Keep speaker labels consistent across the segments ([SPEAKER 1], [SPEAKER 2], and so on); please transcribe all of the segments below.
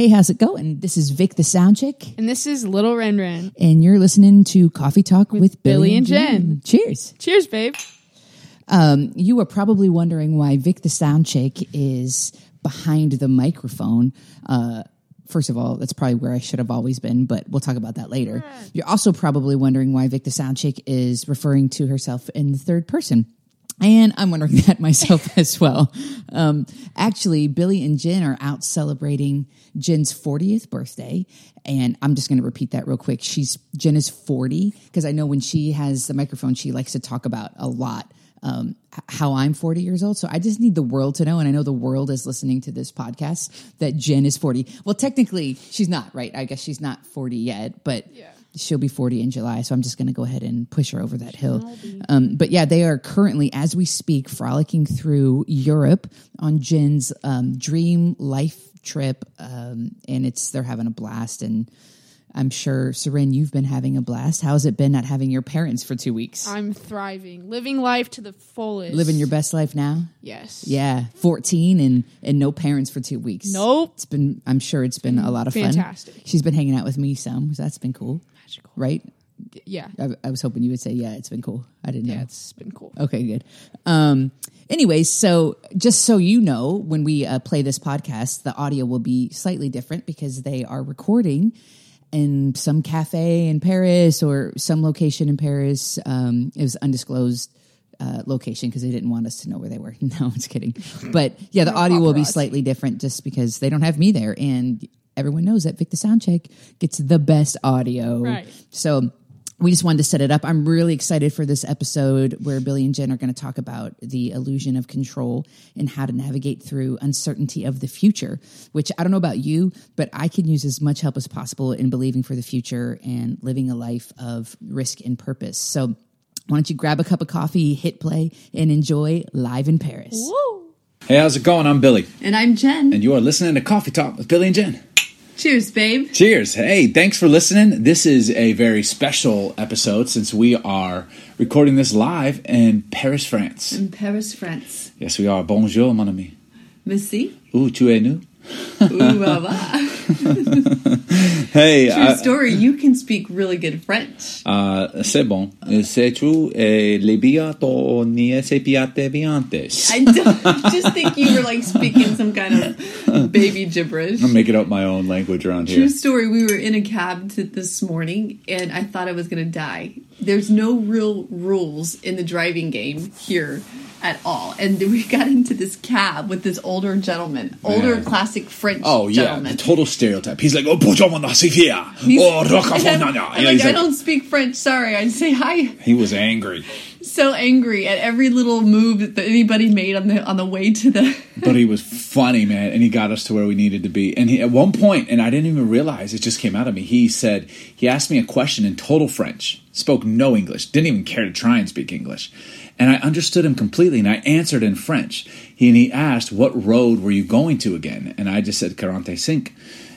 [SPEAKER 1] Hey, how's it going? This is Vic the Sound Chick,
[SPEAKER 2] And this is Little Ren Ren.
[SPEAKER 1] and you're listening to Coffee Talk with, Billy, and Jenn. Cheers.
[SPEAKER 2] Cheers, babe.
[SPEAKER 1] Um, you are probably wondering why Vic the Sound Chick is behind the microphone. Uh, first of all, that's probably where I should have always been, but we'll talk about that later. You're also probably wondering why Vic the Sound Chick is referring to herself in the third person. And I'm wondering that myself as well. Um, actually, Billy and Jenn are out celebrating Jenn's 40th birthday. And I'm just going to repeat that real quick. She's Jenn is 40 because I know when she has the microphone, she likes to talk about a lot um, how I'm 40 years old. So I just need the world to know, and I know the world is listening to this podcast that Jenn is 40. Well, technically, she's not, right? I guess she's not 40 yet, but she'll be 40 in July. So I'm just going to go ahead and push her over that hill. Um, but yeah, they are currently, as we speak, frolicking through Europe on Jenn's um, dream life trip, um, and it's they're having a blast and. I'm sure, Seren, you've been having a blast. How's it been not having your parents for two weeks?
[SPEAKER 2] I'm thriving, living life to the fullest.
[SPEAKER 1] Living your best life now?
[SPEAKER 2] yes.
[SPEAKER 1] Yeah, 14 and and no parents for 2 weeks.
[SPEAKER 2] Nope.
[SPEAKER 1] It's been I'm sure it's been a lot of
[SPEAKER 2] fantastic.
[SPEAKER 1] fun. Fantastic. She's been hanging out with me some. So that's been cool.
[SPEAKER 2] Magical.
[SPEAKER 1] Right?
[SPEAKER 2] Yeah.
[SPEAKER 1] I, I was hoping you would say yeah, it's been cool. I didn't
[SPEAKER 2] Yeah,
[SPEAKER 1] know.
[SPEAKER 2] it's been cool.
[SPEAKER 1] Okay, good. Um anyways, so just so you know, when we uh, play this podcast, the audio will be slightly different because they are recording in some cafe in Paris or some location in Paris. Um, it was undisclosed uh, location because they didn't want us to know where they were. No, I'm just kidding. But yeah, the audio will be slightly different just because they don't have me there, and everyone knows that Vic the Sound Chick gets the best audio.
[SPEAKER 2] Right.
[SPEAKER 1] So we just wanted to set it up. I'm really excited for this episode where Billy and Jenn are going to talk about the illusion of control and how to navigate through uncertainty of the future, which I don't know about you, but I can use as much help as possible in believing for the future and living a life of risk and purpose. So why don't you grab a cup of coffee, hit play, and enjoy live in Paris?
[SPEAKER 2] Woo.
[SPEAKER 3] Hey, how's it going? I'm Billy,
[SPEAKER 4] And I'm Jenn.
[SPEAKER 3] and you are listening to Coffee Talk with Billy and Jenn.
[SPEAKER 4] Cheers, babe.
[SPEAKER 3] Cheers. Hey, thanks for listening. This is a very special episode since we are recording this live in Paris, France.
[SPEAKER 4] In Paris, France.
[SPEAKER 3] Yes, we are. Bonjour, mon ami.
[SPEAKER 4] Merci.
[SPEAKER 3] Où tu es nous?
[SPEAKER 4] Ooh, va, va.
[SPEAKER 3] Hey,
[SPEAKER 4] True
[SPEAKER 3] uh,
[SPEAKER 4] story. You can speak really good French.
[SPEAKER 3] uh, c'est bon. C'est true. Eh, les bientôt ni se piate viantes.
[SPEAKER 4] I just think you were like speaking some kind of baby gibberish.
[SPEAKER 3] I'm making up my own language around
[SPEAKER 4] True
[SPEAKER 3] here.
[SPEAKER 4] True story. We were in a cab t- this morning, and I thought I was going to die. There's no real rules in the driving game here at all. And we got into this cab with this older gentleman, older
[SPEAKER 3] Man.
[SPEAKER 4] classic French
[SPEAKER 3] Oh yeah,
[SPEAKER 4] gentleman.
[SPEAKER 3] total stereotype. He's like, oh, bonjour, mon Sofia. Oh,
[SPEAKER 4] I'm. I'm
[SPEAKER 3] Yeah,
[SPEAKER 4] like, I don't speak French. Sorry. I'd say hi.
[SPEAKER 3] He was angry.
[SPEAKER 4] so angry at every little move that anybody made on the on the way to the
[SPEAKER 3] but he was funny, man, and he got us to where we needed to be. And he, at one point, and I didn't even realize it just came out of me. He said he asked me a question in total French, spoke no English, didn't even care to try and speak English, and I understood him completely. And I answered in French. He and he asked, "What road were you going to again?" And I just said Quarante Cinq,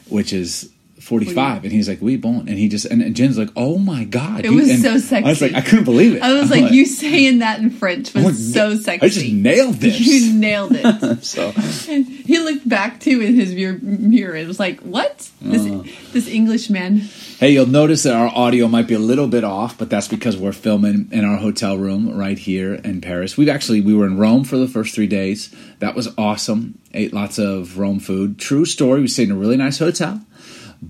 [SPEAKER 3] which is. 45 and he's like we bon and he just and, and Jenn's like oh my god
[SPEAKER 4] It was
[SPEAKER 3] and
[SPEAKER 4] so sexy.
[SPEAKER 3] I was like I couldn't believe it
[SPEAKER 4] I was like, you saying that in French was
[SPEAKER 3] like,
[SPEAKER 4] so sexy.
[SPEAKER 3] I just nailed this
[SPEAKER 4] You nailed it.
[SPEAKER 3] so
[SPEAKER 4] And he looked back too in his mirror, mirror and was like, "What? This
[SPEAKER 3] Uh.
[SPEAKER 4] this English man."
[SPEAKER 3] Hey, you'll notice that our audio might be a little bit off, but that's because we're filming in our hotel room right here in Paris. We've actually we were in Rome for the first three days. That was awesome. Ate lots of Rome food. True story. We stayed in a really nice hotel.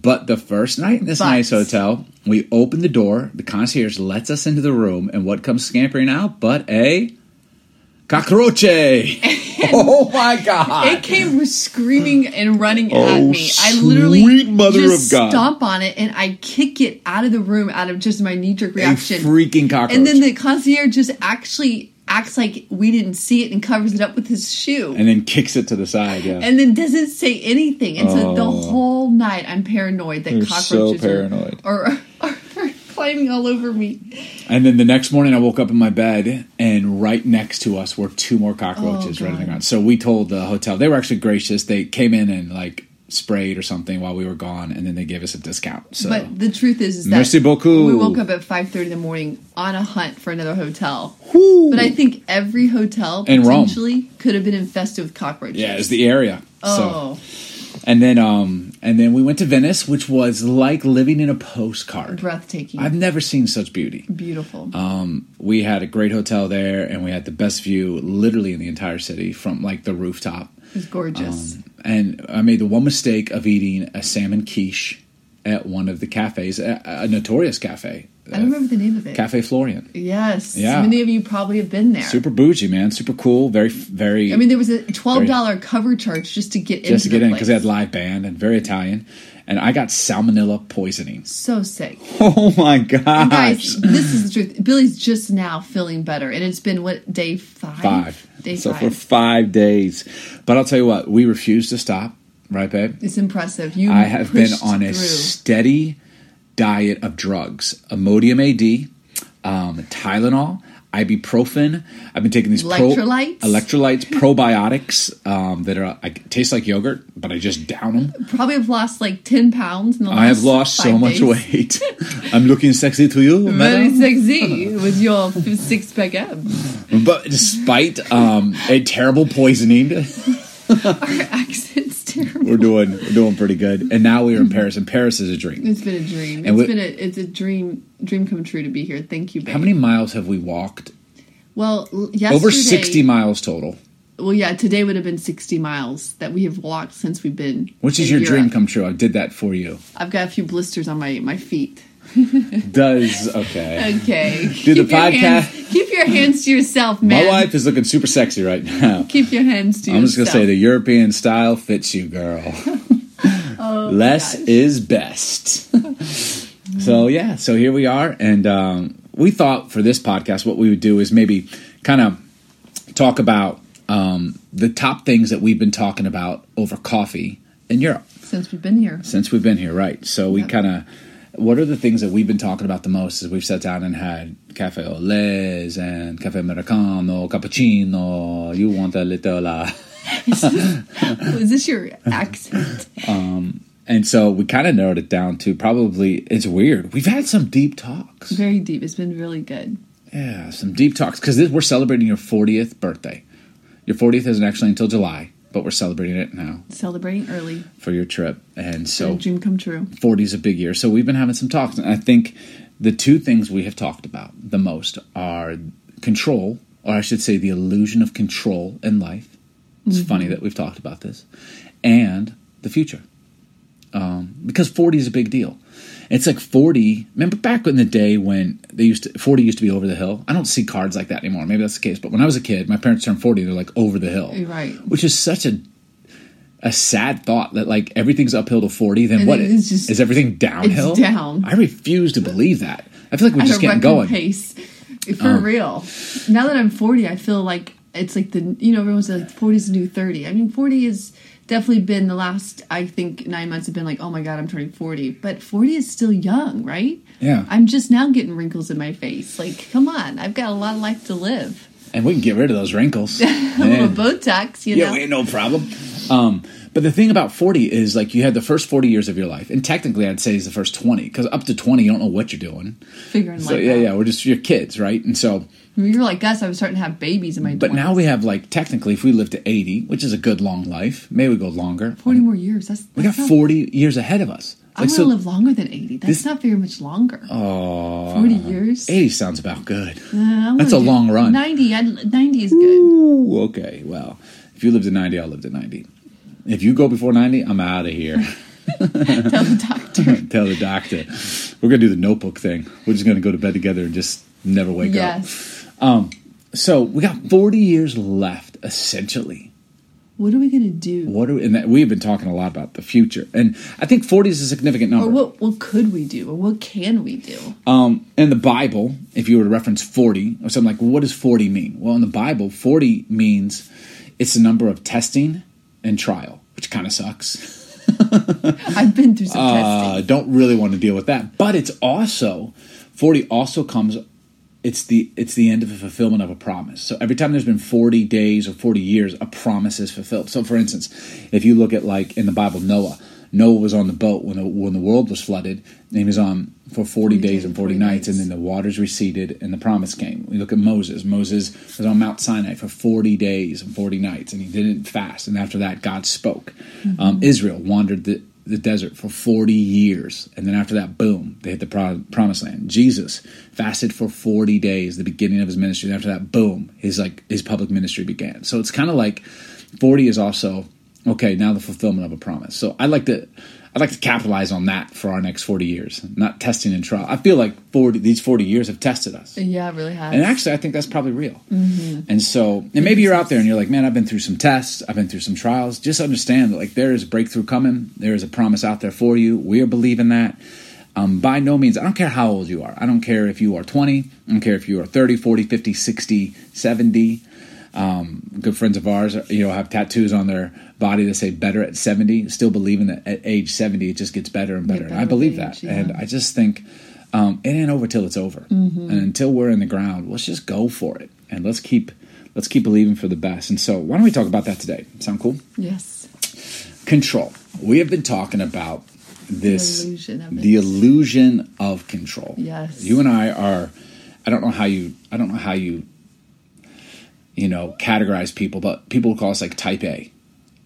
[SPEAKER 3] But the first night in this
[SPEAKER 4] But-
[SPEAKER 3] nice hotel, we open the door. The concierge lets us into the room, and what comes scampering out but a cockroach? oh my god!
[SPEAKER 4] It came screaming and running
[SPEAKER 3] Oh,
[SPEAKER 4] at me. I literally
[SPEAKER 3] mother
[SPEAKER 4] just
[SPEAKER 3] of God.
[SPEAKER 4] stomp on it and I kick it out of the room out of just my knee jerk
[SPEAKER 3] a
[SPEAKER 4] reaction.
[SPEAKER 3] freaking cockroach.
[SPEAKER 4] and then the concierge just actually acts like we didn't see it and covers it up with his shoe.
[SPEAKER 3] and then kicks it to the side. Yeah.
[SPEAKER 4] and then doesn't say anything. And so the
[SPEAKER 3] Oh.
[SPEAKER 4] whole night I'm paranoid that
[SPEAKER 3] You're so
[SPEAKER 4] cockroaches are-
[SPEAKER 3] paranoid.
[SPEAKER 4] Are, are, are climbing all over me.
[SPEAKER 3] And then the next morning, I woke up in my bed, and right next to us were two more cockroaches
[SPEAKER 4] Oh,
[SPEAKER 3] running around. So we told the hotel they were actually gracious. They came in and like sprayed or something while we were gone, and then they gave us a discount. So
[SPEAKER 4] But the truth is, is that
[SPEAKER 3] Merci beaucoup.
[SPEAKER 4] we woke up at five thirty in the morning on a hunt for another hotel. But I think every hotel
[SPEAKER 3] In Rome.
[SPEAKER 4] potentially could have been infested with cockroaches.
[SPEAKER 3] yeah, it's the area.
[SPEAKER 4] oh,
[SPEAKER 3] So And then um and then we went to Venice, which was like living in a postcard.
[SPEAKER 4] Breathtaking.
[SPEAKER 3] I've never seen such beauty.
[SPEAKER 4] Beautiful.
[SPEAKER 3] Um, we had a great hotel there, and we had the best view, literally in the entire city, from like the rooftop.
[SPEAKER 4] it was gorgeous.
[SPEAKER 3] Um, and I made the one mistake of eating a salmon quiche at one of the cafes, a, a notorious cafe,
[SPEAKER 4] I don't remember the name of it.
[SPEAKER 3] Cafe Florian.
[SPEAKER 4] Yes.
[SPEAKER 3] Yeah.
[SPEAKER 4] Many of you probably have been there.
[SPEAKER 3] Super bougie, man. Super cool. Very, very.
[SPEAKER 4] I mean, there was a twelve dollar cover charge just to get in.
[SPEAKER 3] just to get in because they had live band and very Italian. And I got salmonella poisoning.
[SPEAKER 4] so sick.
[SPEAKER 3] Oh my gosh!
[SPEAKER 4] And guys, this is the truth. Billy's just now feeling better, and it's been what day five?
[SPEAKER 3] five.
[SPEAKER 4] Day
[SPEAKER 3] so
[SPEAKER 4] five.
[SPEAKER 3] for five days. But I'll tell you what, we refuse to stop. Right, babe?
[SPEAKER 4] it's impressive. You.
[SPEAKER 3] I have been on a steady diet of drugs: Imodium AD, um, Tylenol, ibuprofen. I've been taking these pro-
[SPEAKER 4] Electrolytes?
[SPEAKER 3] electrolytes, probiotics um, that are I, taste like yogurt, but I just down them.
[SPEAKER 4] Probably have lost like ten pounds in the last.
[SPEAKER 3] I have lost so
[SPEAKER 4] five
[SPEAKER 3] much weight. I'm looking sexy to you,
[SPEAKER 4] Very sexy with your six pack abs.
[SPEAKER 3] But despite um, a terrible poisoning,
[SPEAKER 4] Our accent's terrible.
[SPEAKER 3] we're doing we're doing pretty good. And now we are in Paris, and Paris is a dream.
[SPEAKER 4] It's been a dream.
[SPEAKER 3] And
[SPEAKER 4] It's
[SPEAKER 3] we-
[SPEAKER 4] been a it's a dream dream come true to be here. Thank you, babe.
[SPEAKER 3] How many miles have we walked?
[SPEAKER 4] Well, yesterday,
[SPEAKER 3] Over 60 miles total.
[SPEAKER 4] Well, yeah, today would have been sixty miles that we have walked since we've been.
[SPEAKER 3] Which is your dream come true? I did that for you.
[SPEAKER 4] I've got a few blisters on my my feet.
[SPEAKER 3] Does okay.
[SPEAKER 4] Okay.
[SPEAKER 3] Do the
[SPEAKER 4] Keep your
[SPEAKER 3] podcast-
[SPEAKER 4] hands- keep your hands to yourself, man.
[SPEAKER 3] My wife is looking super sexy right now.
[SPEAKER 4] Keep your hands to yourself.
[SPEAKER 3] I'm just gonna say the European style fits you, girl.
[SPEAKER 4] Oh,
[SPEAKER 3] Less
[SPEAKER 4] gosh.
[SPEAKER 3] is best. so yeah, so here we are, and um, we thought for this podcast, what we would do is maybe kind of talk about um, the top things that we've been talking about over coffee in Europe.
[SPEAKER 4] since we've been here.
[SPEAKER 3] since we've been here, right? So we
[SPEAKER 4] Yep.
[SPEAKER 3] kind of, what are the things that we've been talking about the most as we've sat down and had cafe au lait and cafe americano, cappuccino. You want a little, uh,
[SPEAKER 4] is this your accent?
[SPEAKER 3] and so we kind of narrowed it down to probably. It's weird. We've had some deep talks.
[SPEAKER 4] Very deep. It's been really good.
[SPEAKER 3] Yeah, some deep talks because we're celebrating your 40th birthday. Your 40th isn't actually until July, but we're celebrating it now
[SPEAKER 4] Celebrating early.
[SPEAKER 3] for your trip, and
[SPEAKER 4] So, dream come true.
[SPEAKER 3] 40 is a big year. So we've been having some talks. And I think the two things we have talked about the most are control, or I should say, the illusion of control in life. It's funny that we've talked about this, and the future. Um, because 40 is a big deal. It's like 40. Remember back in the day when they used to 40 used to be over the hill? I don't see cards like that anymore. Maybe that's the case. But when I was a kid, my parents turned 40, they're like over the hill.
[SPEAKER 4] Right.
[SPEAKER 3] Which is such a a sad thought that like everything's uphill to 40 then
[SPEAKER 4] And
[SPEAKER 3] what
[SPEAKER 4] is just-
[SPEAKER 3] is everything downhill
[SPEAKER 4] down.
[SPEAKER 3] i refuse to believe that i feel like we're
[SPEAKER 4] At
[SPEAKER 3] just getting going
[SPEAKER 4] pace. For um, real. Now that I'm 40, I feel like it's like the, you know, everyone's like 40 is the new 30. I mean, 40 has definitely been the last, I think, nine months have been like, oh my God, I'm turning 40. But 40 is still young, right?
[SPEAKER 3] Yeah.
[SPEAKER 4] I'm just now getting wrinkles in my face. Like, come on. I've got a lot of life to live.
[SPEAKER 3] and we can get rid of those wrinkles
[SPEAKER 4] A little Botox, you know.
[SPEAKER 3] ain't no problem um but the thing about 40 is like you had the first 40 years of your life and technically i'd say is the first 20 because up to 20 you don't know what you're doing
[SPEAKER 4] Figuring
[SPEAKER 3] so
[SPEAKER 4] like
[SPEAKER 3] yeah
[SPEAKER 4] that.
[SPEAKER 3] yeah we're just you're kids right and so
[SPEAKER 4] You're like us. I was starting to have babies in my
[SPEAKER 3] but
[SPEAKER 4] 20s.
[SPEAKER 3] now we have like technically if we live to 80 which is a good long life maybe we go longer
[SPEAKER 4] 40 more years. That's,
[SPEAKER 3] we got
[SPEAKER 4] not-
[SPEAKER 3] 40 years ahead of us
[SPEAKER 4] I want to
[SPEAKER 3] so
[SPEAKER 4] live longer than 80. That's
[SPEAKER 3] This-
[SPEAKER 4] not very much longer.
[SPEAKER 3] oh
[SPEAKER 4] 40 years?
[SPEAKER 3] 80 sounds about good
[SPEAKER 4] Uh,
[SPEAKER 3] That's a long run.
[SPEAKER 4] 90. I'd, 90 is good.
[SPEAKER 3] Ooh, okay. Well, if you lived at 90, I'll live at 90. If you go before 90, I'm out of here.
[SPEAKER 4] Tell the doctor.
[SPEAKER 3] Tell the doctor. We're going to do the notebook thing. We're just going to go to bed together and just never wake
[SPEAKER 4] yes.
[SPEAKER 3] up. So we got 40 years left, essentially.
[SPEAKER 4] What are we going to do?
[SPEAKER 3] What are we, and that, we've been talking a lot about the future. And I think 40 is a significant number.
[SPEAKER 4] Or what, what could we do? Or what can we do?
[SPEAKER 3] Um, in the Bible, if you were to reference 40 or something like, well, what does 40 mean? Well, in the Bible, 40 means it's the number of testing and trial, which kind of sucks.
[SPEAKER 4] I've been through some
[SPEAKER 3] uh,
[SPEAKER 4] testing.
[SPEAKER 3] don't really want to deal with that. But it's also 40 also comes it's the it's the end of the fulfillment of a promise. So every time there's been 40 days or 40 years, a promise is fulfilled. So for instance, if you look at like in the Bible Noah, Noah was on the boat when the, when the world was flooded, and he was on for 40 days and 40 nights, and then the waters receded and the promise came. We look at Moses. Moses was on Mount Sinai for 40 days and 40 nights, and he didn't fast. And after that, God spoke. Um, Israel wandered the, the desert for 40 years, and then after that, boom, they hit the pro- promised land. Jesus fasted for 40 days, the beginning of his ministry. And after that, boom, his like his public ministry began. So it's kind of like 40 is also okay now the fulfillment of a promise. So i'd like to i'd like to capitalize on that for our next 40 years. Not testing and trial. I feel like 40 these 40 years have tested us.
[SPEAKER 4] Yeah, it really has.
[SPEAKER 3] and actually i think that's probably real. And so and maybe you're out there and you're like man i've been through some tests. I've been through some trials. Just understand that like there is a breakthrough coming. There is a promise out there for you. We are believing that. Um, by no means i don't care how old you are. I don't care if you are 20 i don't care if you are 30 40 50 60 70 um, good friends of ours, you know, have tattoos on their body that say "better at 70." Still believing that at age 70 it just gets better and better.
[SPEAKER 4] Get
[SPEAKER 3] and I believe
[SPEAKER 4] with
[SPEAKER 3] that,
[SPEAKER 4] yeah.
[SPEAKER 3] and I just think um, it ain't over till it's over.
[SPEAKER 4] Mm-hmm.
[SPEAKER 3] And until we're in the ground, let's just go for it and let's keep let's keep believing for the best. And so, why don't we talk about that today? Sound cool?
[SPEAKER 4] yes.
[SPEAKER 3] Control. We have been talking about this
[SPEAKER 4] illusion of
[SPEAKER 3] the illusion of control.
[SPEAKER 4] Yes.
[SPEAKER 3] You and I are I don't know how you I don't know how you you know categorize people, but people call us like type A.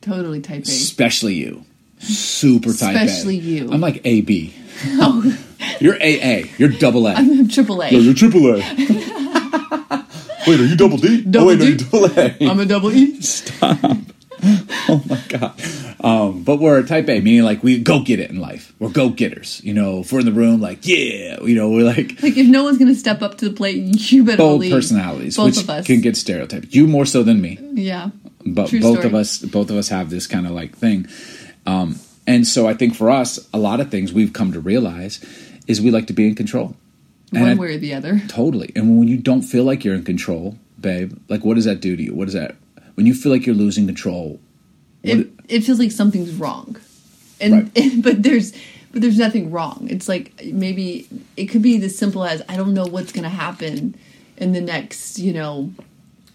[SPEAKER 4] Totally type A.
[SPEAKER 3] Especially you. Super type
[SPEAKER 4] Especially
[SPEAKER 3] A.
[SPEAKER 4] you.
[SPEAKER 3] I'm like AB.
[SPEAKER 4] Oh,
[SPEAKER 3] You're AA. You're double A.
[SPEAKER 4] I'm triple A.
[SPEAKER 3] No, you're triple A. wait, are you double D?
[SPEAKER 4] Double
[SPEAKER 3] oh, wait, no,
[SPEAKER 4] D?
[SPEAKER 3] you're double A.
[SPEAKER 4] I'm a double E. Stop.
[SPEAKER 3] oh my god um, but we're type a meaning like we go get it in life we're go getters you know if we're in the room like yeah you know we're like
[SPEAKER 4] Like if no one's gonna step up to the plate, you better
[SPEAKER 3] bold
[SPEAKER 4] believe
[SPEAKER 3] personalities
[SPEAKER 4] Both
[SPEAKER 3] which
[SPEAKER 4] of us.
[SPEAKER 3] can get stereotyped you more so than me
[SPEAKER 4] yeah.
[SPEAKER 3] but
[SPEAKER 4] True
[SPEAKER 3] both
[SPEAKER 4] story.
[SPEAKER 3] of us both of us have this kind of like thing um, and so i think for us a lot of things we've come to realize is we like to be in control And
[SPEAKER 4] One way or the other.
[SPEAKER 3] Totally. And when you don't feel like you're in control, babe, like what does that do to you? What is that? When you feel like you're losing control,
[SPEAKER 4] It, it feels like something's wrong, and,
[SPEAKER 3] Right.
[SPEAKER 4] but there's but there's nothing wrong. It's like maybe it could be as simple as I don't know what's gonna happen in the next you know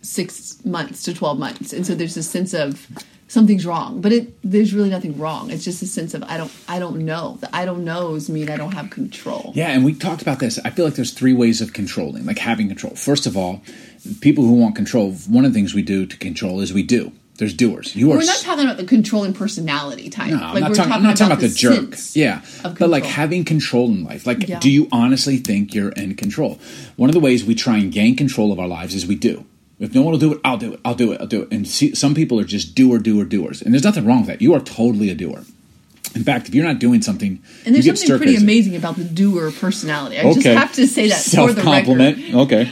[SPEAKER 4] six months to twelve months, and so there's a sense of something's wrong, but it there's really nothing wrong. It's just a sense of I don't I don't know. The I don't knows mean I don't have control.
[SPEAKER 3] yeah, and we talked about this. I feel like there's three ways of controlling, like having control. First of all, people who want control, one of the things we do to control is we do. There's doers. You are
[SPEAKER 4] We're not talking about the controlling personality type.
[SPEAKER 3] No, I'm
[SPEAKER 4] like
[SPEAKER 3] not
[SPEAKER 4] we're
[SPEAKER 3] talking. I'm not talking about the, jerk.
[SPEAKER 4] sense
[SPEAKER 3] Yeah, but like having control in life. Like,
[SPEAKER 4] Yeah.
[SPEAKER 3] do you honestly think you're in control? One of the ways we try and gain control of our lives is we do. If no one will do it, I'll do it. I'll do it. I'll do it. And see, some people are just doer, doer, doers, and there's nothing wrong with that. You are totally a doer. In fact, if you're not doing something,
[SPEAKER 4] And there's something pretty
[SPEAKER 3] stir-crazy.
[SPEAKER 4] amazing about the doer personality. I just have to say that for
[SPEAKER 3] Self
[SPEAKER 4] the
[SPEAKER 3] compliment. Okay.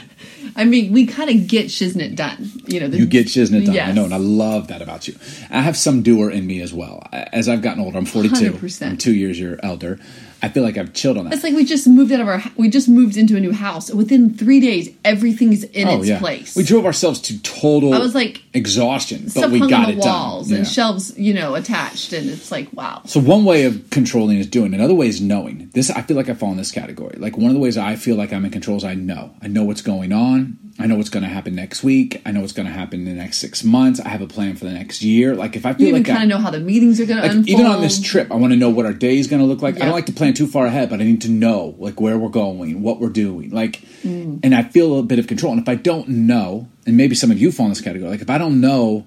[SPEAKER 4] I mean, we kind of get shiznit done. You know, the,
[SPEAKER 3] You get shiznit done. I know, and I love that about you. I have some doer in me as well. As I've gotten older, I'm 42.
[SPEAKER 4] 100%.
[SPEAKER 3] I'm two years your elder. I feel like I've chilled on that.
[SPEAKER 4] It's like we just moved out of our. We just moved into a new house. Within three days, everything's in oh, its place.
[SPEAKER 3] Oh, We drove ourselves to total
[SPEAKER 4] I was like-
[SPEAKER 3] exhaustion, but we got
[SPEAKER 4] the
[SPEAKER 3] it
[SPEAKER 4] walls
[SPEAKER 3] done.
[SPEAKER 4] and
[SPEAKER 3] Yeah.
[SPEAKER 4] shelves, you know, attached, and it's like wow.
[SPEAKER 3] So one way of controlling is doing. Another way is knowing. This I feel like I fall in this category. Like one of the ways I feel like I'm in control is I know. I know what's going on. I know what's going to happen next week. I know what's going to happen in the next six months. I have a plan for the next year. Like if I
[SPEAKER 4] You
[SPEAKER 3] feel
[SPEAKER 4] even
[SPEAKER 3] like I,
[SPEAKER 4] kind of know how the meetings are going to
[SPEAKER 3] like
[SPEAKER 4] unfold.
[SPEAKER 3] even on this trip, I want to know what our day is going to look like. I don't like to plan too far ahead, but I need to know like where we're going, what we're doing, like,
[SPEAKER 4] Mm.
[SPEAKER 3] and I feel a bit of control. And if I don't know, and maybe some of you fall in this category, like if I don't know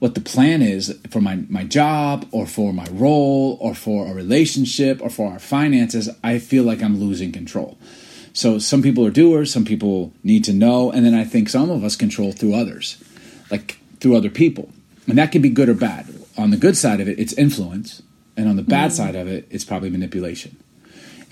[SPEAKER 3] what the plan is for my my job or for my role or for a relationship or for our finances, I feel like I'm losing control. So some people are doers, some people need to know, and then I think some of us control through others, like through other people. And that can be good or bad. On the good side of it, it's influence, and on the bad mm-hmm. side of it, it's probably manipulation.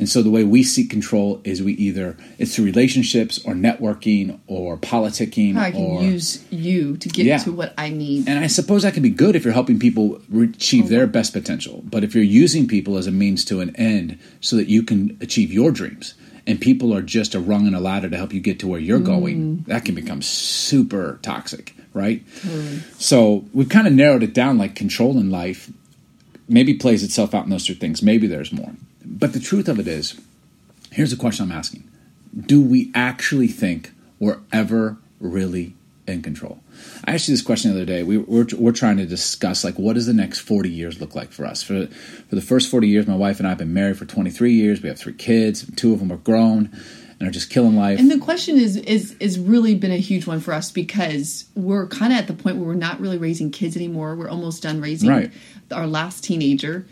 [SPEAKER 3] And so the way we seek control is we either it's through relationships or networking or politicking
[SPEAKER 4] How I can
[SPEAKER 3] or
[SPEAKER 4] use you to get
[SPEAKER 3] Yeah.
[SPEAKER 4] to what I need.
[SPEAKER 3] and I suppose that can be good if you're helping people achieve oh. their best potential. But if you're using people as a means to an end so that you can achieve your dreams, and people are just a rung in a ladder to help you get to where you're going, mm. that can become super toxic, right? Mm. So we've kind of narrowed it down like control in life maybe plays itself out in those three things. Maybe there's more. But the truth of it is, here's the question I'm asking Do we actually think we're ever really in control? I asked you this question the other day. We, we're we're trying to discuss like what does the next forty years look like for us? For for the first forty years, my wife and I have been married for twenty three years. We have three kids. Two of them are grown and are just killing life.
[SPEAKER 4] And the question is is is really been a huge one for us because we're kind of at the point where we're not really raising kids anymore. We're almost done raising
[SPEAKER 3] Right.
[SPEAKER 4] our last teenager.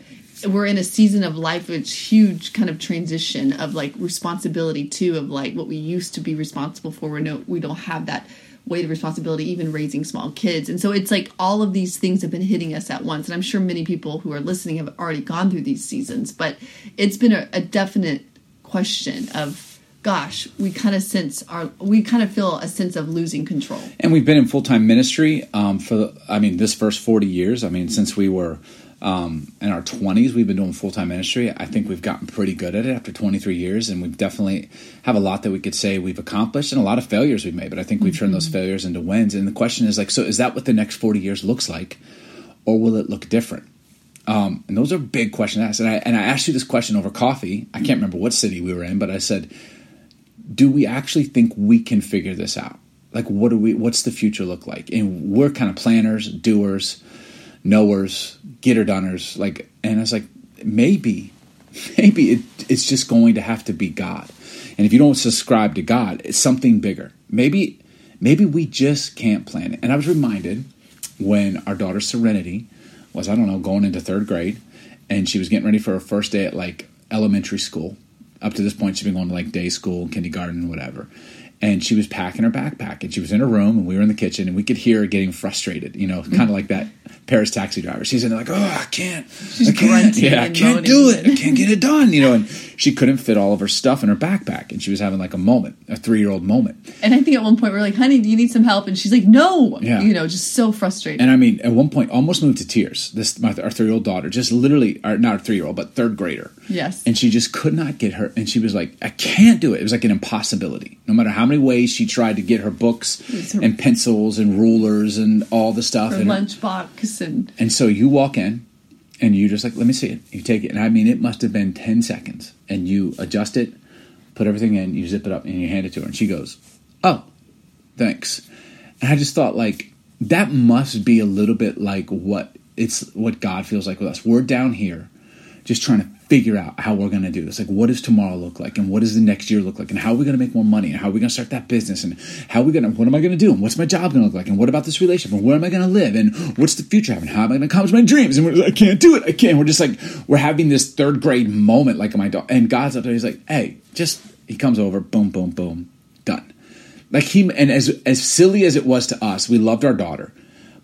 [SPEAKER 4] We're in a season of life which huge kind of transition of like responsibility too of like what we used to be responsible for. We no we don't have that weight of responsibility even raising small kids. And so it's like all of these things have been hitting us at once. And I'm sure many people who are listening have already gone through these seasons, but it's been a, a definite question of gosh, we kind of sense our we kind of feel a sense of losing control.
[SPEAKER 3] and we've been in full time ministry um, for the, I mean this first forty years. I mean since we were um, in our twenties, we've been doing full time ministry. I think we've gotten pretty good at it after twenty three years, and we've definitely have a lot that we could say we've accomplished and a lot of failures we've made. But I think we've turned those failures into wins. And the question is like, so is that what the next forty years looks like, or will it look different? Um, and those are big questions to ask. And I, and I asked you this question over coffee. I can't remember what city we were in, but I said, do we actually think we can figure this out? Like, what do we? What's the future look like? And we're kind of planners, doers, knowers, getter doners. Like, and I was like, maybe, maybe it, it's just going to have to be God. And if you don't subscribe to God, it's something bigger. Maybe, maybe we just can't plan it. And I was reminded when our daughter Serenity was, I don't know, going into third grade, and she was getting ready for her first day at like elementary school. Up to this point, she'd been going to like day school, kindergarten, whatever. And she was packing her backpack, and she was in her room, and we were in the kitchen, and we could hear her getting frustrated. You know, kind of like that Paris taxi driver. She's in there like, oh, I can't,
[SPEAKER 4] She's
[SPEAKER 3] I can't, yeah, I can't
[SPEAKER 4] moaning.
[SPEAKER 3] do it, I can't get it done. You know, and she couldn't fit all of her stuff in her backpack, and she was having like a moment, a three-year-old moment.
[SPEAKER 4] And I think at one point we're like, "Honey, do you need some help?" And she's like, "No."
[SPEAKER 3] Yeah.
[SPEAKER 4] You know, just so frustrated.
[SPEAKER 3] And I mean, at one point, almost moved to tears. This my our three year old daughter, just literally, or not a three year old, but third grader.
[SPEAKER 4] Yes.
[SPEAKER 3] And she just could not get her. And she was like, "I can't do it." It was like an impossibility. No matter how many ways she tried to get her books
[SPEAKER 4] her-
[SPEAKER 3] and pencils and rulers and all the stuff.
[SPEAKER 4] Her
[SPEAKER 3] and,
[SPEAKER 4] lunchbox and
[SPEAKER 3] and so you walk in, and you just like, "Let me see it." You take it, and I mean, it must have been ten seconds. And you adjust it, put everything in, you zip it up, and you hand it to her, and she goes, "Oh, thanks." And I just thought like that must be a little bit like what it's what God feels like with us. We're down here just trying to figure out how we're going to do this. Like what does tomorrow look like? And what does the next year look like? And how are we going to make more money? And how are we going to start that business? And how are we going to what am I going to do? And what's my job going to look like? And what about this relationship? And where am I going to live? And what's the future having? How am I going to accomplish my dreams? And we're, I can't do it. I can't. We're just like we're having this third grade moment like my dog and God's up there. He's like, "Hey, just he comes over, boom boom boom, done." like he and as as silly as it was to us we loved our daughter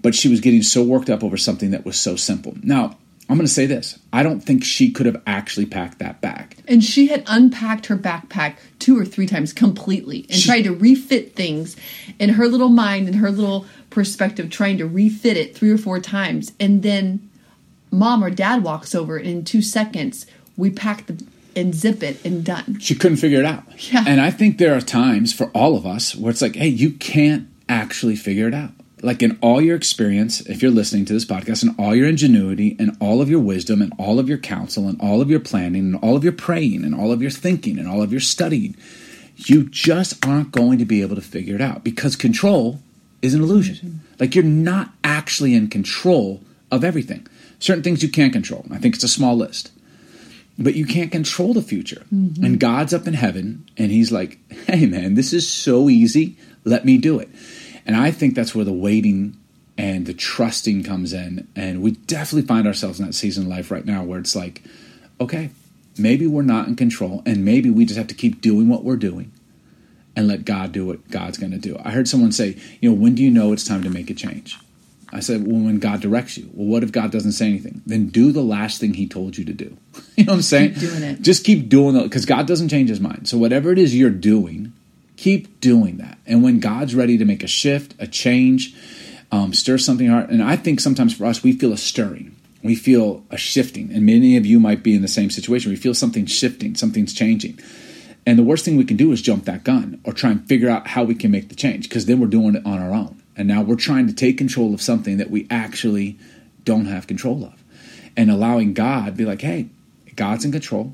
[SPEAKER 3] but she was getting so worked up over something that was so simple. Now i'm going to say this i don't think she could have actually packed that bag
[SPEAKER 4] and she had unpacked her backpack two or three times completely and tried to refit things in her little mind and her little perspective, trying to refit it three or four times. And then mom or dad walks over, and in two seconds, we pack the and zip it and done.
[SPEAKER 3] she couldn't figure it out
[SPEAKER 4] Yeah.
[SPEAKER 3] and i think there are times for all of us where it's like hey you can't actually figure it out like in all your experience if you're listening to this podcast and all your ingenuity and all of your wisdom and all of your counsel and all of your planning and all of your praying and all of your thinking and all of your studying you just aren't going to be able to figure it out because control is an illusion. Mm-hmm. Like you're not actually in control of everything. Certain things you can't control. I think it's a small list. But you can't control the future. Mm-hmm. And God's up in heaven and he's like, "Hey man, this is so easy. Let me do it." And I think that's where the waiting and the trusting comes in. And we definitely find ourselves in that season of life right now where it's like, okay, maybe we're not in control and maybe we just have to keep doing what we're doing and let God do what God's going to do. I heard someone say, you know, when do you know it's time to make a change? I said, well, when God directs you. Well, what if God doesn't say anything? Then do the last thing He told you to do. you know what I'm saying?
[SPEAKER 4] Keep doing it.
[SPEAKER 3] Just keep doing it because God doesn't change His mind. So whatever it is you're doing, keep doing that. And when God's ready to make a shift, a change, um, stir something and I think sometimes for us we feel a stirring, we feel a shifting, and many of you might be in the same situation. We feel something shifting, something's changing. And the worst thing we can do is jump that gun or try and figure out how we can make the change because then we're doing it on our own. And now we're trying to take control of something that we actually don't have control of. And allowing God be like, hey, God's in control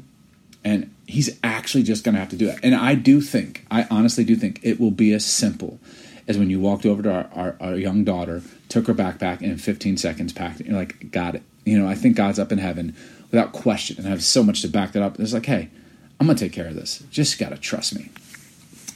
[SPEAKER 3] and he's actually just going to have to do it. And I do think, I honestly do think it will be as simple as when you walked over to our, our, our young daughter, took her backpack, and in 15 seconds packed it. You're like, got it. You know, I think God's up in heaven without question, and I have so much to back that up. It's like, hey, I'm gonna take care of this. Just gotta trust me.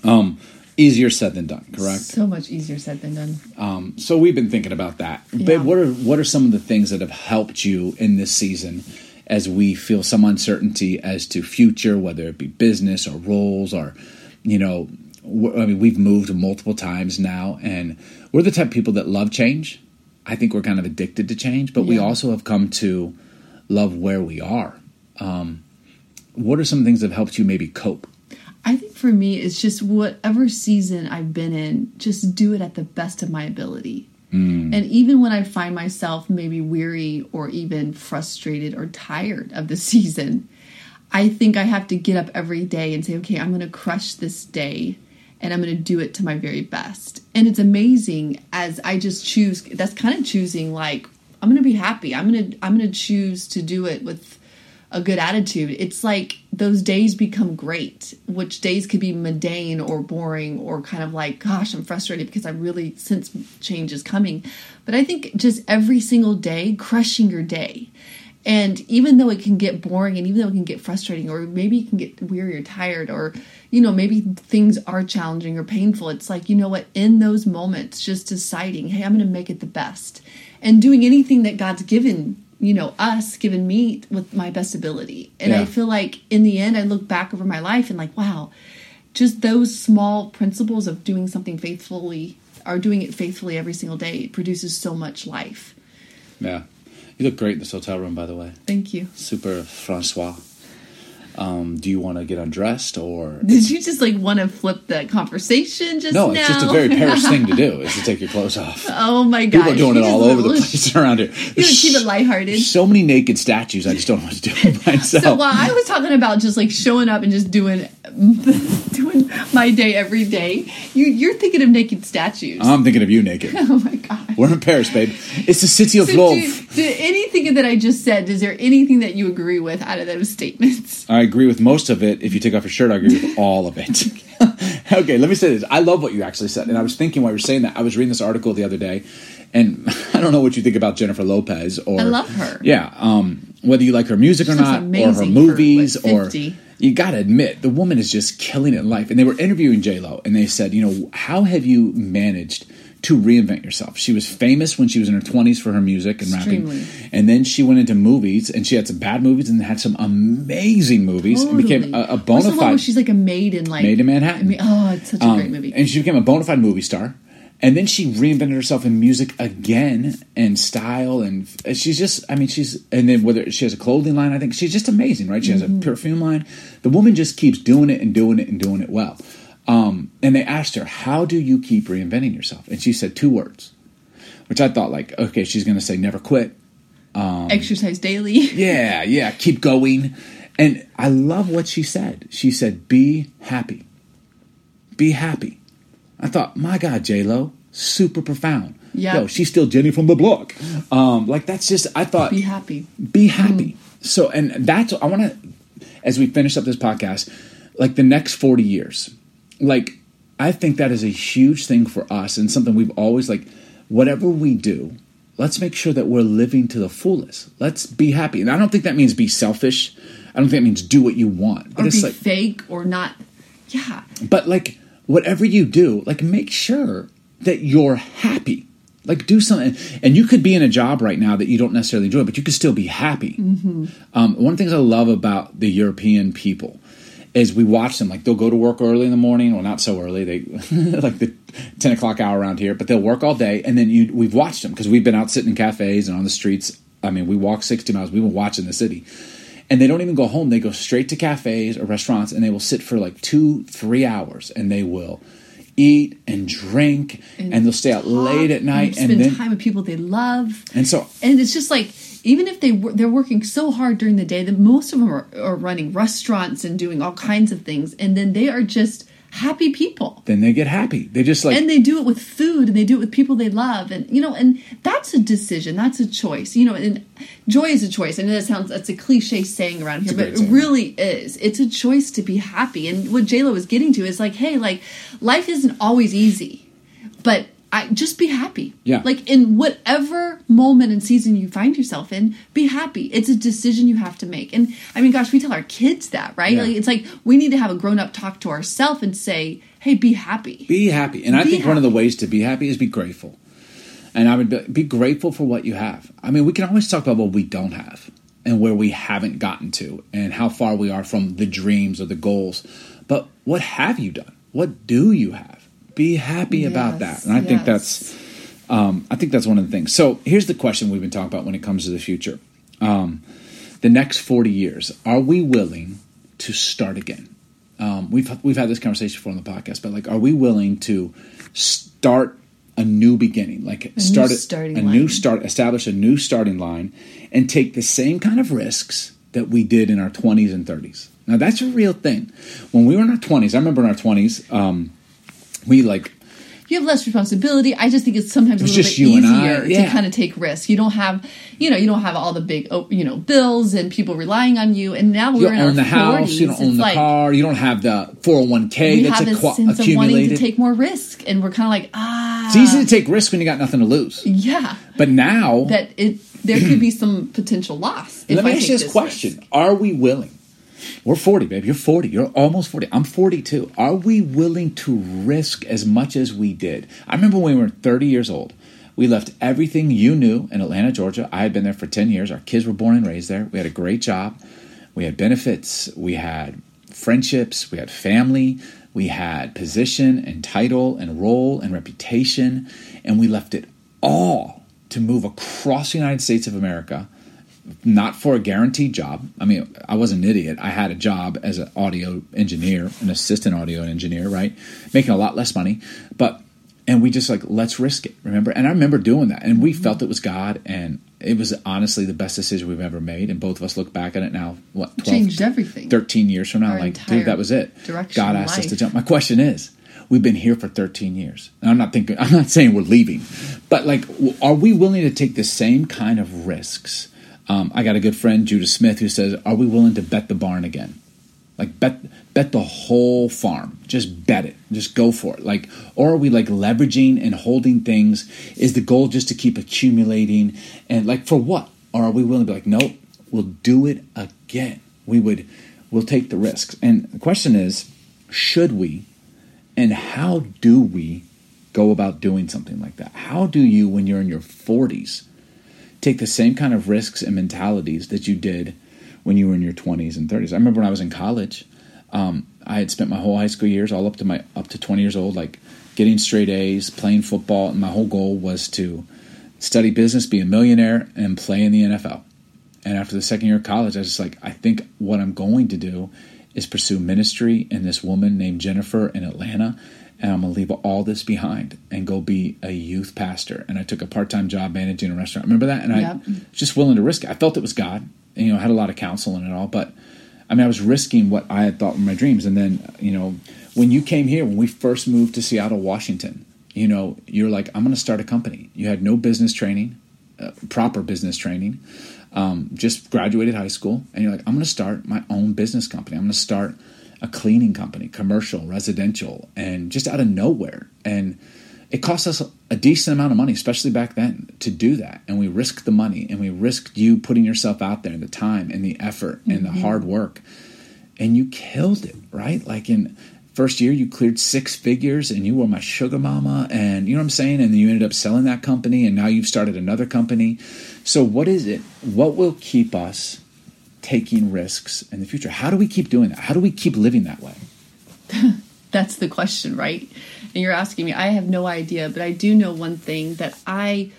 [SPEAKER 3] Um, easier said than done, correct?
[SPEAKER 4] So much easier said than done.
[SPEAKER 3] Um, So we've been thinking about that.
[SPEAKER 4] Yeah.
[SPEAKER 3] But what are what are some of the things that have helped you in this season as we feel some uncertainty as to future, whether it be business or roles or, you know, I mean, we've moved multiple times now, and we're the type of people that love change. I think we're kind of addicted to change, but we also have come to love where we are. Um, what are some things that have helped you maybe cope?
[SPEAKER 4] I think for me, it's just whatever season I've been in, just do it at the best of my ability. Mm. And even when I find myself maybe weary or even frustrated or tired of the season, I think I have to get up every day and say, okay, I'm going to crush this day and I'm going to do it to my very best. And it's amazing as I just choose, that's kind of choosing like, I'm going to be happy. I'm going to, I'm going to choose to do it with a good attitude. It's like those days become great, which days could be mundane or boring or kind of like, gosh, I'm frustrated because I really sense change is coming. But I think just every single day, crushing your day. And even though it can get boring and even though it can get frustrating or maybe you can get weary or tired or, you know, maybe things are challenging or painful, it's like, you know what, in those moments, just deciding, hey, I'm going to make it the best and doing anything that God's given you know us given me with my best ability and
[SPEAKER 3] Yeah.
[SPEAKER 4] i feel like in the end i look back over my life and like wow just those small principles of doing something faithfully or doing it faithfully every single day produces so much life
[SPEAKER 3] Yeah, you look great in this hotel room, by the way.
[SPEAKER 4] thank you
[SPEAKER 3] Super Francois. Um, do you want to get undressed or
[SPEAKER 4] did you just like want to flip the conversation just
[SPEAKER 3] no?
[SPEAKER 4] now
[SPEAKER 3] It's just a very Paris thing to do is to take your clothes off.
[SPEAKER 4] oh my god
[SPEAKER 3] People are doing it all over the place around here.
[SPEAKER 4] you keep it lighthearted
[SPEAKER 3] So many naked statues. I just don't know what to do myself.
[SPEAKER 4] So while I was talking about just like showing up and just doing doing my day every day, you you're thinking of naked statues.
[SPEAKER 3] I'm thinking of you naked.
[SPEAKER 4] oh my god.
[SPEAKER 3] We're in Paris, babe. It's the city of
[SPEAKER 4] So
[SPEAKER 3] love.
[SPEAKER 4] do, do anything that I just said, is there anything that you agree with out of those statements?
[SPEAKER 3] I agree with most of it. If you take off your shirt, I agree with all of it. okay, let me say this. I love what you actually said. And I was thinking while you were saying that, I was reading this article the other day, and I don't know what you think about Jennifer Lopez or
[SPEAKER 4] I love her.
[SPEAKER 3] Yeah. Um, whether you like her music or
[SPEAKER 4] She looks
[SPEAKER 3] not, or her movies, or you gotta admit, the woman is just killing it in life. And they were interviewing J Lo, and they said, you know, how have you managed to reinvent yourself? She was famous when she was in her twenties for her music and
[SPEAKER 4] Extremely.
[SPEAKER 3] rapping, and then she went into movies, and she had some bad movies, and had some amazing movies, and became a, a bona fide
[SPEAKER 4] she's like a maid in like
[SPEAKER 3] Maid in Manhattan.
[SPEAKER 4] I mean, oh, it's such a
[SPEAKER 3] um,
[SPEAKER 4] great movie.
[SPEAKER 3] and she became a bona fide movie star. And then she reinvented herself in music again and style, and she's just, I mean, she's, and then whether she has a clothing line, I think she's just amazing, right? She has a perfume line. The woman just keeps doing it and doing it and doing it well. Um, and they asked her, How do you keep reinventing yourself? And she said two words, which I thought, like, okay, she's going to say never quit.
[SPEAKER 4] Exercise daily.
[SPEAKER 3] Yeah, yeah, keep going. And I love what she said. She said, "Be happy. Be happy." I thought, my God, J Lo, super profound.
[SPEAKER 4] Yeah.
[SPEAKER 3] Yo, she's still Jenny from the block. Um, like that's just. I thought,
[SPEAKER 4] Be happy.
[SPEAKER 3] be happy. So, and that's I want to, as we finish up this podcast, like the next forty years, like I think that is a huge thing for us and something we've always like. Whatever we do, let's make sure that we're living to the fullest. Let's be happy, and I don't think that means be selfish. I don't think that means do what you want. But
[SPEAKER 4] Or
[SPEAKER 3] it's
[SPEAKER 4] be
[SPEAKER 3] like,
[SPEAKER 4] fake or not. Yeah.
[SPEAKER 3] but like whatever you do, like make sure that you're happy. Like do something, and you could be in a job right now that you don't necessarily enjoy, but you could still be happy. Um, one of the things I love about the European people is we watch them. Like they'll go to work early in the morning, well, not so early. They like the ten o'clock hour around here, but they'll work all day, and then you we've watched them because we've been out sitting in cafes and on the streets. I mean, we walk sixty miles. We've been watching the city and they don't even go home. They go straight to cafes or restaurants and they will sit for like two, three hours and they will eat and drink and, they'll stay out late at
[SPEAKER 4] and
[SPEAKER 3] night and
[SPEAKER 4] spend
[SPEAKER 3] then
[SPEAKER 4] time with people they love.
[SPEAKER 3] and so
[SPEAKER 4] and it's just like even if they wor- they're working so hard during the day that most of them are, are running restaurants and doing all kinds of things and then they are just happy people.
[SPEAKER 3] Then they get happy. They just like
[SPEAKER 4] and they do it with food and they do it with people they love and you know and that's a decision that's a choice you know and joy is a choice. I know that sounds that's a cliche saying around here but
[SPEAKER 3] great
[SPEAKER 4] it really is. It's a choice to be happy and what j-lo was getting to is like hey like life isn't always easy but I just be happy.
[SPEAKER 3] Yeah.
[SPEAKER 4] Like in whatever moment and season you find yourself in, be happy. It's a decision you have to make. And I mean, gosh, we tell our kids that, right?
[SPEAKER 3] Yeah.
[SPEAKER 4] Like, it's like we need to have a grown up talk to ourselves and say, "Hey, be happy."
[SPEAKER 3] Be happy. And I
[SPEAKER 4] Be
[SPEAKER 3] think one of the ways to be happy is be grateful. And I would be, be grateful for what you have. I mean, we can always talk about what we don't have and where we haven't gotten to and how far we are from the dreams or the goals. But what have you done? What do you have? Be happy about that. And I think that's um, I think that's one of the things. So here's the question we've been talking about when it comes to the future. Um, the next 40 years, are we willing to start again? Um, we've we've had this conversation before on the podcast, but like, are we willing to start a new beginning, like start a,
[SPEAKER 4] starting
[SPEAKER 3] a new start, establish a new starting line, and take the same kind of risks that we did in our 20s and 30s? Now that's a real thing. When we were in our 20s, I remember in our 20s, um, we like
[SPEAKER 4] you have less responsibility. I just think it's sometimes a little
[SPEAKER 3] just
[SPEAKER 4] bit
[SPEAKER 3] you and I,
[SPEAKER 4] easier
[SPEAKER 3] yeah.
[SPEAKER 4] to kind of take risks. You don't have, you know, you don't have all the big, oh, you know, bills and people relying on you. And now
[SPEAKER 3] you
[SPEAKER 4] we're
[SPEAKER 3] don't
[SPEAKER 4] in
[SPEAKER 3] own the house, you don't own
[SPEAKER 4] it's
[SPEAKER 3] the
[SPEAKER 4] like
[SPEAKER 3] car, you don't have the 401k
[SPEAKER 4] we
[SPEAKER 3] that's
[SPEAKER 4] have
[SPEAKER 3] acqu-
[SPEAKER 4] sense of wanting to take more risk, and we're kind of like, ah,
[SPEAKER 3] it's easy to take risk when you got nothing to lose.
[SPEAKER 4] yeah,
[SPEAKER 3] But now,
[SPEAKER 4] that it there could be some potential loss.
[SPEAKER 3] let me
[SPEAKER 4] I
[SPEAKER 3] ask you this question:
[SPEAKER 4] risk.
[SPEAKER 3] Are we willing? We're forty, babe. You're forty. You're almost forty. I'm forty-two. Are we willing to risk as much as we did? I remember when we were thirty years old. We left everything you knew in Atlanta, Georgia. I had been there for ten years. Our kids were born and raised there. We had a great job. We had benefits. We had friendships. We had family. We had position and title and role and reputation. And we left it all to move across the United States of America not for a guaranteed job. I mean, I was an idiot. I had a job as an audio engineer, an assistant audio engineer, right? Making a lot less money. But, and we just like, let's risk it, remember? And I remember doing that. And we mm-hmm. felt it was God. And it was honestly the best decision we've ever made. And both of us look back at it now, what, 12,
[SPEAKER 4] Changed everything.
[SPEAKER 3] 13 years from now,
[SPEAKER 4] Our
[SPEAKER 3] like, dude, that was it. God asked us to jump. My question is, we've been here for 13 years. And I'm not thinking, I'm not saying we're leaving, but like, are we willing to take the same kind of risks? Um, I got a good friend, Judah Smith, who says, "Are we willing to bet the barn again? Like bet bet the whole farm? Just bet it. Just go for it. Like, or are we like leveraging and holding things? Is the goal just to keep accumulating? And like for what? Or are we willing to be like, nope, we'll do it again. We would, we'll take the risks. And the question is, should we? And how do we go about doing something like that? How do you, when you're in your 40s, take the same kind of risks and mentalities that you did when you were in your 20s and 30s? I remember when I was in college, um, I had spent my whole high school years, all up to my up to 20 years old, like getting straight A's, playing football, and my whole goal was to study business, be a millionaire, and play in the NFL. And after the second year of college, I was just like, I think what I'm going to do is pursue ministry in this woman named Jennifer in Atlanta. And I'm going to leave all this behind and go be a youth pastor. And I took a part time job managing a restaurant. Remember that? And I
[SPEAKER 4] Yep.
[SPEAKER 3] was just willing to risk it. I felt it was God. And, you know, I had a lot of counsel and it all. But I mean, I was risking what I had thought were my dreams. And then, you know, when you came here, when we first moved to Seattle, Washington, you know, you're like, I'm going to start a company. You had no business training, uh, proper business training um, just graduated high school, and you're like, I'm going to start my own business company. I'm going to start a cleaning company, commercial, residential, and just out of nowhere. And it cost us a decent amount of money, especially back then, to do that. And we risked the money, and we risked you putting yourself out there, and the time, and the effort, and the mm-hmm. hard work, and you killed it, right? Like in first year, you cleared six figures, and you were my sugar mama, and you know what I'm saying. And then you ended up selling that company, and now you've started another company. So, what is it? What will keep us taking risks in the future? How do we keep doing that? How do we keep living that way?
[SPEAKER 4] That's the question, right? And you're asking me. I have no idea, but I do know one thing that I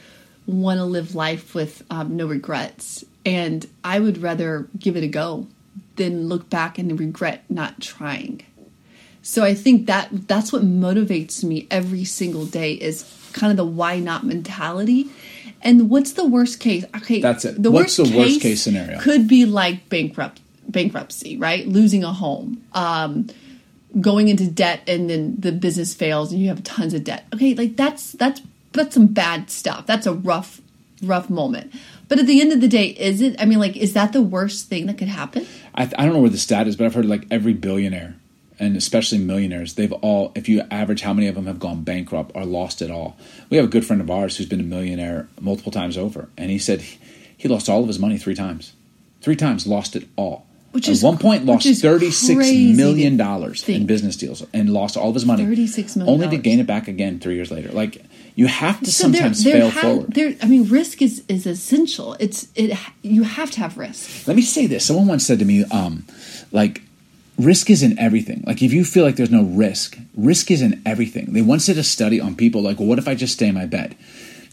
[SPEAKER 4] want to live life with um, no regrets, and I would rather give it a go than look back and regret not trying. So I think that that's what motivates me every single day is kind of the why not mentality. And what's the worst case? Okay,
[SPEAKER 3] That's it. What's the worst case scenario?
[SPEAKER 4] Could be like bankrupt bankruptcy, right? Losing a home, um, going into debt, and then the business fails, and you have tons of debt. Okay, like that's that's that's some bad stuff. That's a rough rough moment. But at the end of the day, is it? I mean, like, is that the worst thing that could happen?
[SPEAKER 3] I, I don't know where the stat is, but I've heard like every billionaire and especially millionaires, they've all, if you average how many of them have gone bankrupt or lost it all. We have a good friend of ours who's been a millionaire multiple times over, and he said he lost all of his money three times. Three times, lost it all.
[SPEAKER 4] Which
[SPEAKER 3] At
[SPEAKER 4] is
[SPEAKER 3] one point, lost thirty-six million dollars in business deals and lost all of his money.
[SPEAKER 4] $36 million.
[SPEAKER 3] only to gain it back again three years later. Like you have to
[SPEAKER 4] So there-
[SPEAKER 3] sometimes
[SPEAKER 4] there
[SPEAKER 3] fail
[SPEAKER 4] ha-
[SPEAKER 3] forward.
[SPEAKER 4] there- I mean, risk is is essential. It's it. You have to have risk.
[SPEAKER 3] Let me say this. Someone once said to me, um, like, risk isn't everything. Like, if you feel like there's no risk, risk isn't everything. They once did a study on people, like, well, what if I just stay in my bed?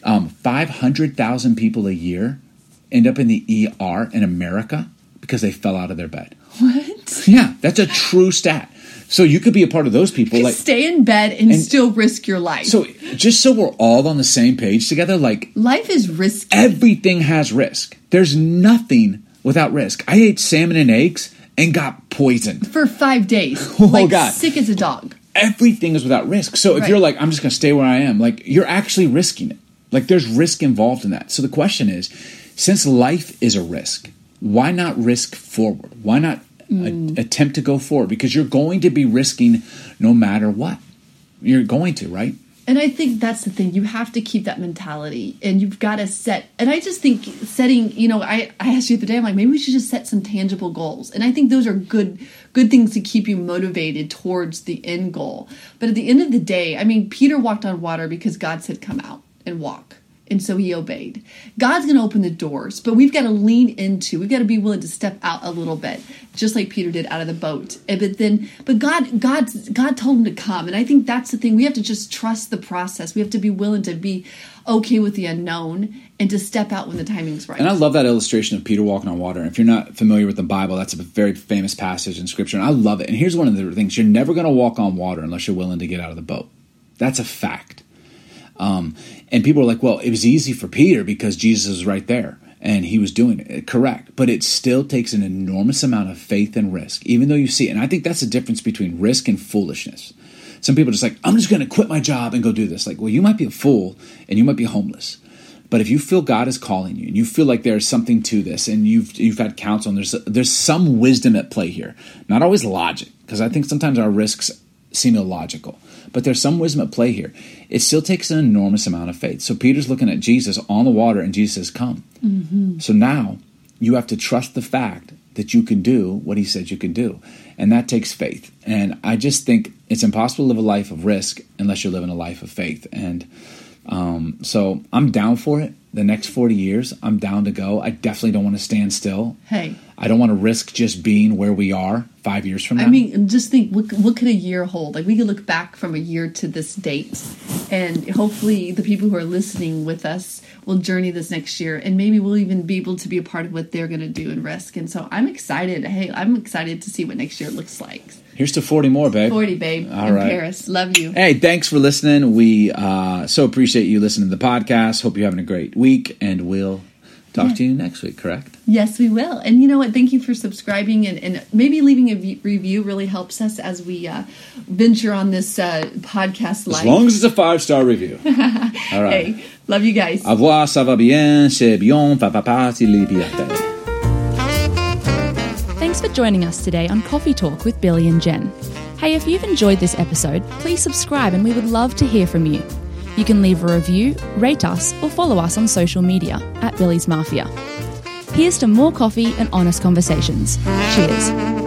[SPEAKER 3] Um, 500,000 people a year end up in the ER in America because they fell out of their bed.
[SPEAKER 4] What?
[SPEAKER 3] Yeah, that's a true stat. So you could be a part of those people. Like,
[SPEAKER 4] Stay in bed and,
[SPEAKER 3] And-
[SPEAKER 4] still risk your life.
[SPEAKER 3] so just so we're all on the same page together, like,
[SPEAKER 4] life is risky.
[SPEAKER 3] everything has risk. There's nothing without risk. I ate salmon and eggs and got poisoned.
[SPEAKER 4] for five days.
[SPEAKER 3] Oh,
[SPEAKER 4] like
[SPEAKER 3] God.
[SPEAKER 4] sick as a dog.
[SPEAKER 3] Everything is without risk. So if
[SPEAKER 4] Right.
[SPEAKER 3] you're like, I'm just going to stay where I am, like you're actually risking it. Like there's risk involved in that. So the question is, since life is a risk, why not risk forward? Why not a- mm. attempt to go forward? Because you're going to be risking no matter what. You're going to, right?
[SPEAKER 4] And I think that's the thing. You have to keep that mentality and you've got to set. And I just think setting, you know, I, I asked you the other day, I'm like, maybe we should just set some tangible goals. And I think those are good, good things to keep you motivated towards the end goal. But at the end of the day, I mean, Peter walked on water because God said, come out and walk. And so he obeyed. God's going to open the doors, but we've got to lean into, we've got to be willing to step out a little bit, just like Peter did out of the boat. And, but then, but God, God, God told him to come. And I think that's the thing. We have to just trust the process. We have to be willing to be okay with the unknown and to step out when the timing's right.
[SPEAKER 3] And I love that illustration of Peter walking on water. And If you're not familiar with the Bible, that's a very famous passage in Scripture, and I love it. And here's one of the things: you're never going to walk on water unless you're willing to get out of the boat. That's a fact. Um, and people are like, "Well, it was easy for Peter because Jesus was right there and he was doing it." Correct, but it still takes an enormous amount of faith and risk, even though you see. And I think that's the difference between risk and foolishness. Some people are just like, "I'm just going to quit my job and go do this." Like, well, you might be a fool and you might be homeless. But if you feel God is calling you and you feel like there's something to this and you've you've had counsel and there's there's some wisdom at play here, not always logic, because I think sometimes our risks seem illogical, but there's some wisdom at play here. It still takes an enormous amount of faith. So Peter's looking at Jesus on the water and Jesus says, "Come." So now you have to trust the fact that you can do what he said you can do. And that takes faith. And I just think it's impossible to live a life of risk unless you're living a life of faith. And um, so I'm down for it. The next 40 years, I'm down to go. I definitely don't want to stand still.
[SPEAKER 4] hey,
[SPEAKER 3] I don't want to risk just being where we are five years from now.
[SPEAKER 4] I mean, just think what, what could a year hold? Like we could look back from a year to this date, and hopefully the people who are listening with us will journey this next year, and maybe we'll even be able to be a part of what they're going to do and risk. And so I'm excited. Hey, I'm excited to see what next year looks like.
[SPEAKER 3] Here's to 40 more, babe.
[SPEAKER 4] Forty, babe,
[SPEAKER 3] All
[SPEAKER 4] in
[SPEAKER 3] right.
[SPEAKER 4] Paris. Love you.
[SPEAKER 3] Hey, thanks for listening. We uh, so appreciate you listening to the podcast. Hope you're having a great week, and we'll talk
[SPEAKER 4] Yeah.
[SPEAKER 3] to you next week, correct?
[SPEAKER 4] Yes, we will. And you know what? Thank you for subscribing and, and maybe leaving a v- review really helps us as we uh, venture on this uh, podcast life.
[SPEAKER 3] As long as it's a five star review. All right.
[SPEAKER 4] hey, love you guys.
[SPEAKER 3] Au revoir, ça va bien, c'est bien, papa, party, liberté.
[SPEAKER 5] Thanks for joining us today on Coffee Talk with Billy and Jenn. Hey, if you've enjoyed this episode, please subscribe and we would love to hear from you. You can leave a review, rate us, or follow us on social media at Billy's Mafia. Here's to more coffee and honest conversations. Cheers.